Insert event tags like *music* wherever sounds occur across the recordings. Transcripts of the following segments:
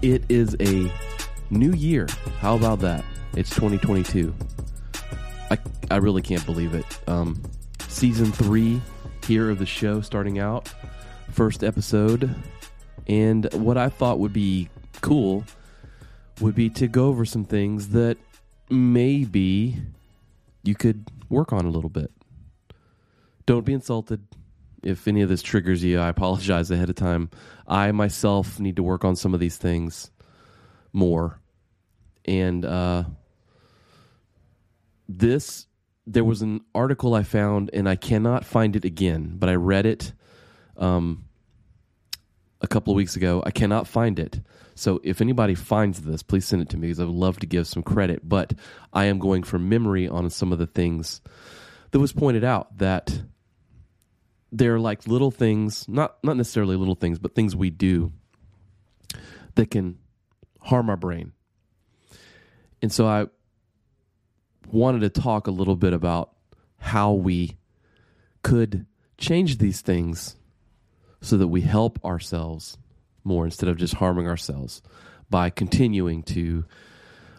It is a new year. How about that? It's 2022. I, I really can't believe it. Um, season three here of the show starting out, first episode. And what I thought would be cool would be to go over some things that maybe you could work on a little bit. Don't be insulted. If any of this triggers you, I apologize ahead of time. I myself need to work on some of these things more. And uh, this, there was an article I found, and I cannot find it again, but I read it um, a couple of weeks ago. I cannot find it. So if anybody finds this, please send it to me because I would love to give some credit. But I am going from memory on some of the things that was pointed out that they're like little things, not not necessarily little things, but things we do that can harm our brain. And so I wanted to talk a little bit about how we could change these things so that we help ourselves more instead of just harming ourselves by continuing to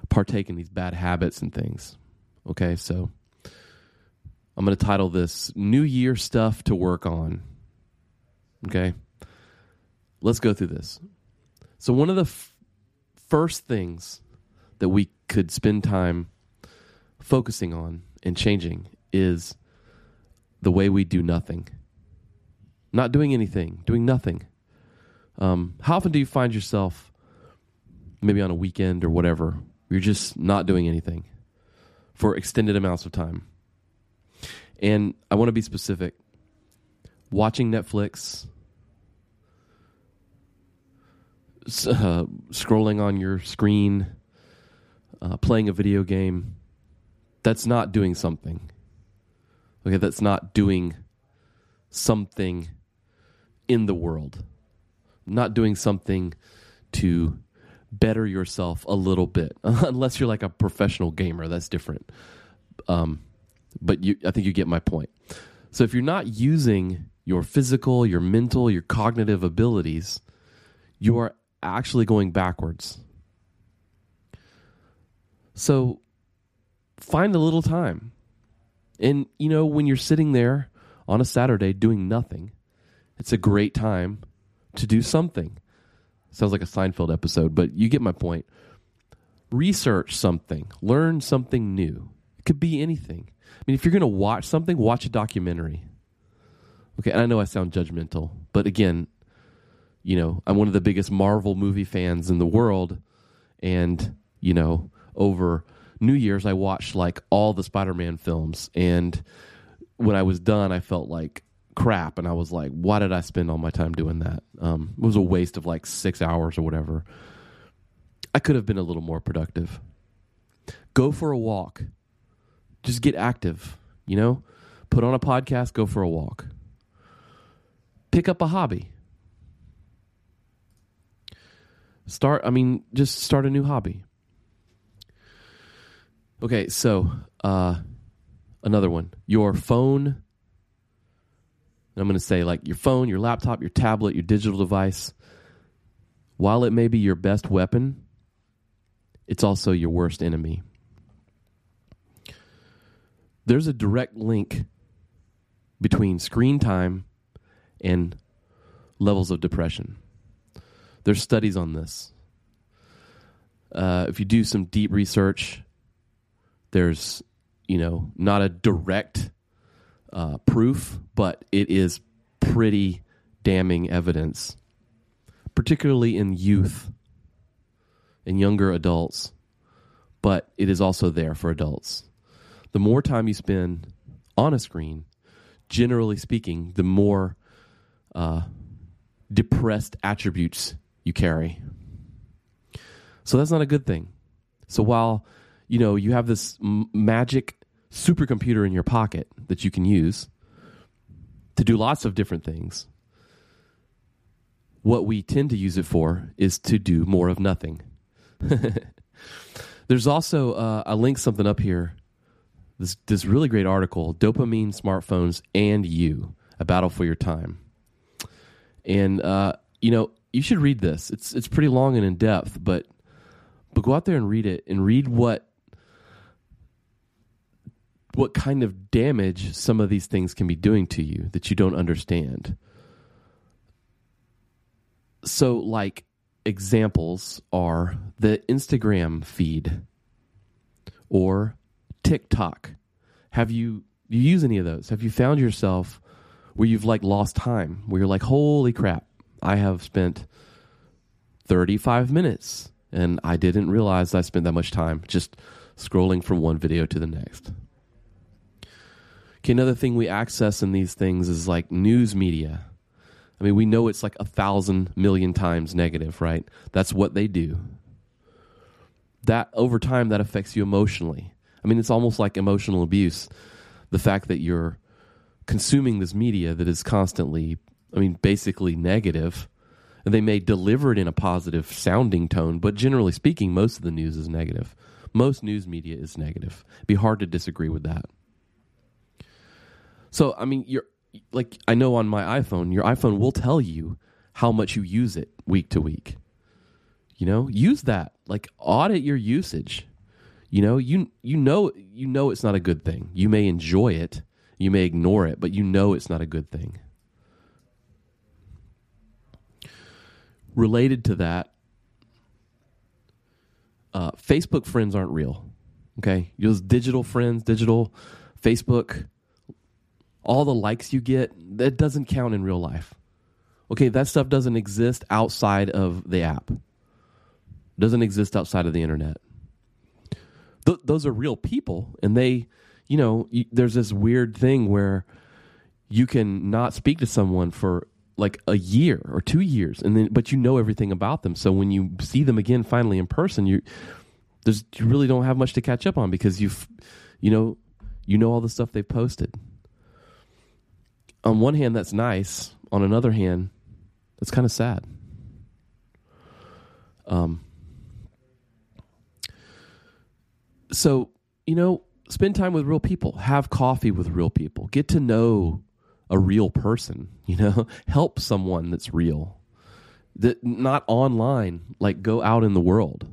partake in these bad habits and things. Okay, so I'm going to title this New Year Stuff to Work On. Okay. Let's go through this. So, one of the f- first things that we could spend time focusing on and changing is the way we do nothing. Not doing anything, doing nothing. Um, how often do you find yourself, maybe on a weekend or whatever, you're just not doing anything for extended amounts of time? And I want to be specific. Watching Netflix, uh, scrolling on your screen, uh, playing a video game, that's not doing something. Okay, that's not doing something in the world. Not doing something to better yourself a little bit. *laughs* Unless you're like a professional gamer, that's different. Um, but you, I think you get my point. So if you're not using your physical, your mental, your cognitive abilities, you are actually going backwards. So find a little time. And, you know, when you're sitting there on a Saturday doing nothing, it's a great time to do something. Sounds like a Seinfeld episode, but you get my point. Research something, learn something new. Could be anything. I mean, if you're going to watch something, watch a documentary. Okay, and I know I sound judgmental, but again, you know, I'm one of the biggest Marvel movie fans in the world, and you know, over New Year's I watched like all the Spider-Man films, and when I was done, I felt like crap, and I was like, why did I spend all my time doing that? Um, it was a waste of like six hours or whatever. I could have been a little more productive. Go for a walk just get active, you know? Put on a podcast, go for a walk. Pick up a hobby. Start, I mean, just start a new hobby. Okay, so uh, another one. Your phone, I'm going to say like your phone, your laptop, your tablet, your digital device, while it may be your best weapon, it's also your worst enemy there's a direct link between screen time and levels of depression. There's studies on this. Uh, if you do some deep research, there's you know not a direct uh, proof, but it is pretty damning evidence, particularly in youth and younger adults. But it is also there for adults the more time you spend on a screen, generally speaking, the more uh, depressed attributes you carry. So that's not a good thing. So while you know you have this m- magic supercomputer in your pocket that you can use to do lots of different things, what we tend to use it for is to do more of nothing. *laughs* There's also uh, I linked something up here. This this really great article: dopamine, smartphones, and you, a battle for your time. And uh, you know you should read this. It's it's pretty long and in depth, but but go out there and read it and read what what kind of damage some of these things can be doing to you that you don't understand. So like examples are the Instagram feed or TikTok. Have you you use any of those? Have you found yourself where you've like lost time, where you're like, holy crap, I have spent 35 minutes and I didn't realize I spent that much time just scrolling from one video to the next. Okay, another thing we access in these things is like news media. I mean, we know it's like a thousand million times negative, right? That's what they do. That over time, that affects you emotionally. I mean, it's almost like emotional abuse. The fact that you're consuming this media that is constantly, I mean, basically negative, and they may deliver it in a positive sounding tone, but generally speaking, most of the news is negative. Most news media is negative. It'd be hard to disagree with that. So, I mean, you're like I know on my iPhone, your iPhone will tell you how much you use it week to week. You know, use that. Like audit your usage. You know, you you know you know it's not a good thing. You may enjoy it, you may ignore it, but you know it's not a good thing. Related to that, uh, Facebook friends aren't real. Okay, those digital friends, digital Facebook all the likes you get, that doesn't count in real life. Okay, that stuff doesn't exist outside of the app. Doesn't exist outside of the internet. Th- those are real people, and they, you know, y- there's this weird thing where you can not speak to someone for like a year or two years, and then but you know everything about them. So when you see them again, finally in person, you there's you really don't have much to catch up on because you've, you know, you know all the stuff they've posted on one hand, that's nice. On another hand, that's kind of sad. Um, so, you know, spend time with real people, have coffee with real people, get to know a real person, *laughs* you know, help someone that's real. That not online, like go out in the world.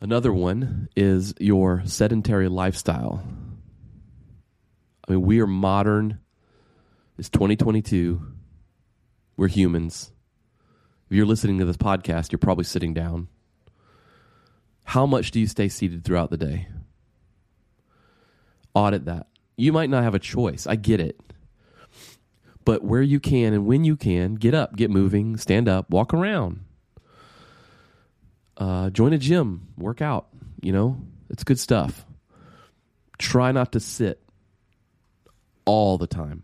Another one is your sedentary lifestyle. I mean, we are modern. It's 2022. We're humans. If you're listening to this podcast, you're probably sitting down. How much do you stay seated throughout the day? Audit that. You might not have a choice. I get it. But where you can and when you can, get up, get moving, stand up, walk around. Uh, join a gym, work out. You know, it's good stuff. Try not to sit all the time.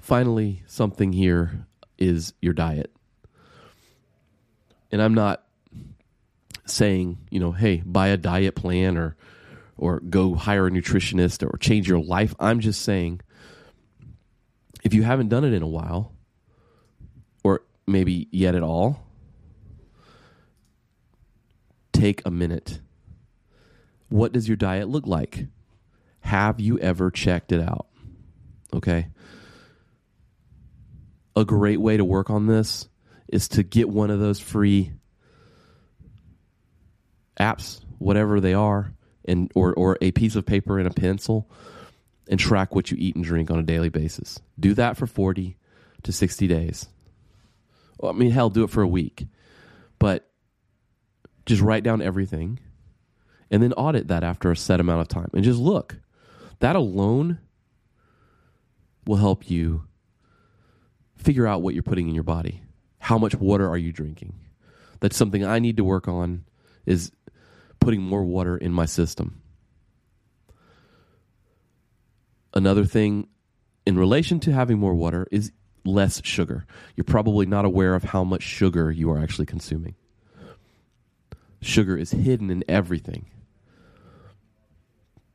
Finally, something here is your diet. And I'm not saying, you know, hey, buy a diet plan or or go hire a nutritionist or change your life. I'm just saying if you haven't done it in a while or maybe yet at all, take a minute. What does your diet look like? Have you ever checked it out? Okay. A great way to work on this is to get one of those free apps, whatever they are, and or or a piece of paper and a pencil and track what you eat and drink on a daily basis. Do that for 40 to 60 days. Well, I mean, hell, do it for a week. But just write down everything and then audit that after a set amount of time and just look. That alone will help you figure out what you're putting in your body. How much water are you drinking? That's something I need to work on is putting more water in my system. Another thing in relation to having more water is less sugar. You're probably not aware of how much sugar you are actually consuming. Sugar is hidden in everything.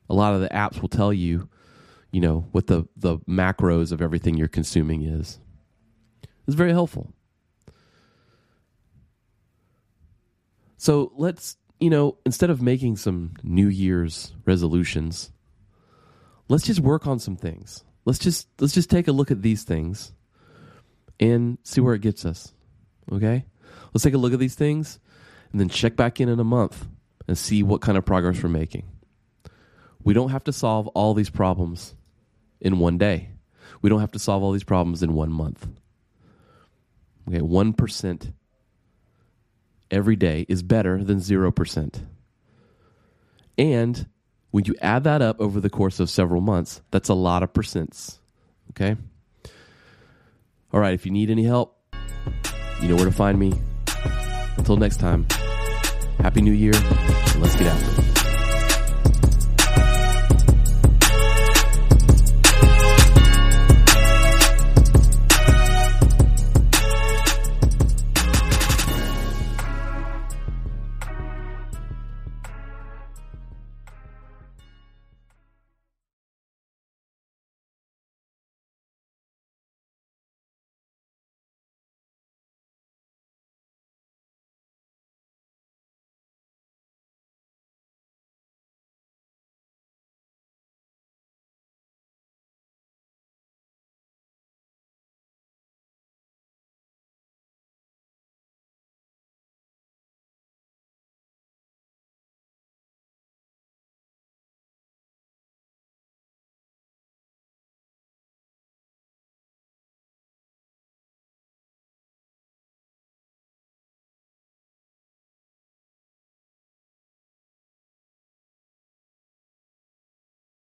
A lot of the apps will tell you, you know, what the, the macros of everything you're consuming is. It's very helpful. So let's, you know, instead of making some New Year's resolutions, let's just work on some things. Let's just let's just take a look at these things and see where it gets us. Okay? Let's take a look at these things and then check back in in a month and see what kind of progress we're making. We don't have to solve all these problems in one day. We don't have to solve all these problems in one month. Okay, 1% every day is better than 0%. And when you add that up over the course of several months, that's a lot of percents. Okay? All right, if you need any help, you know where to find me. Until next time, Happy New Year, and let's get after it.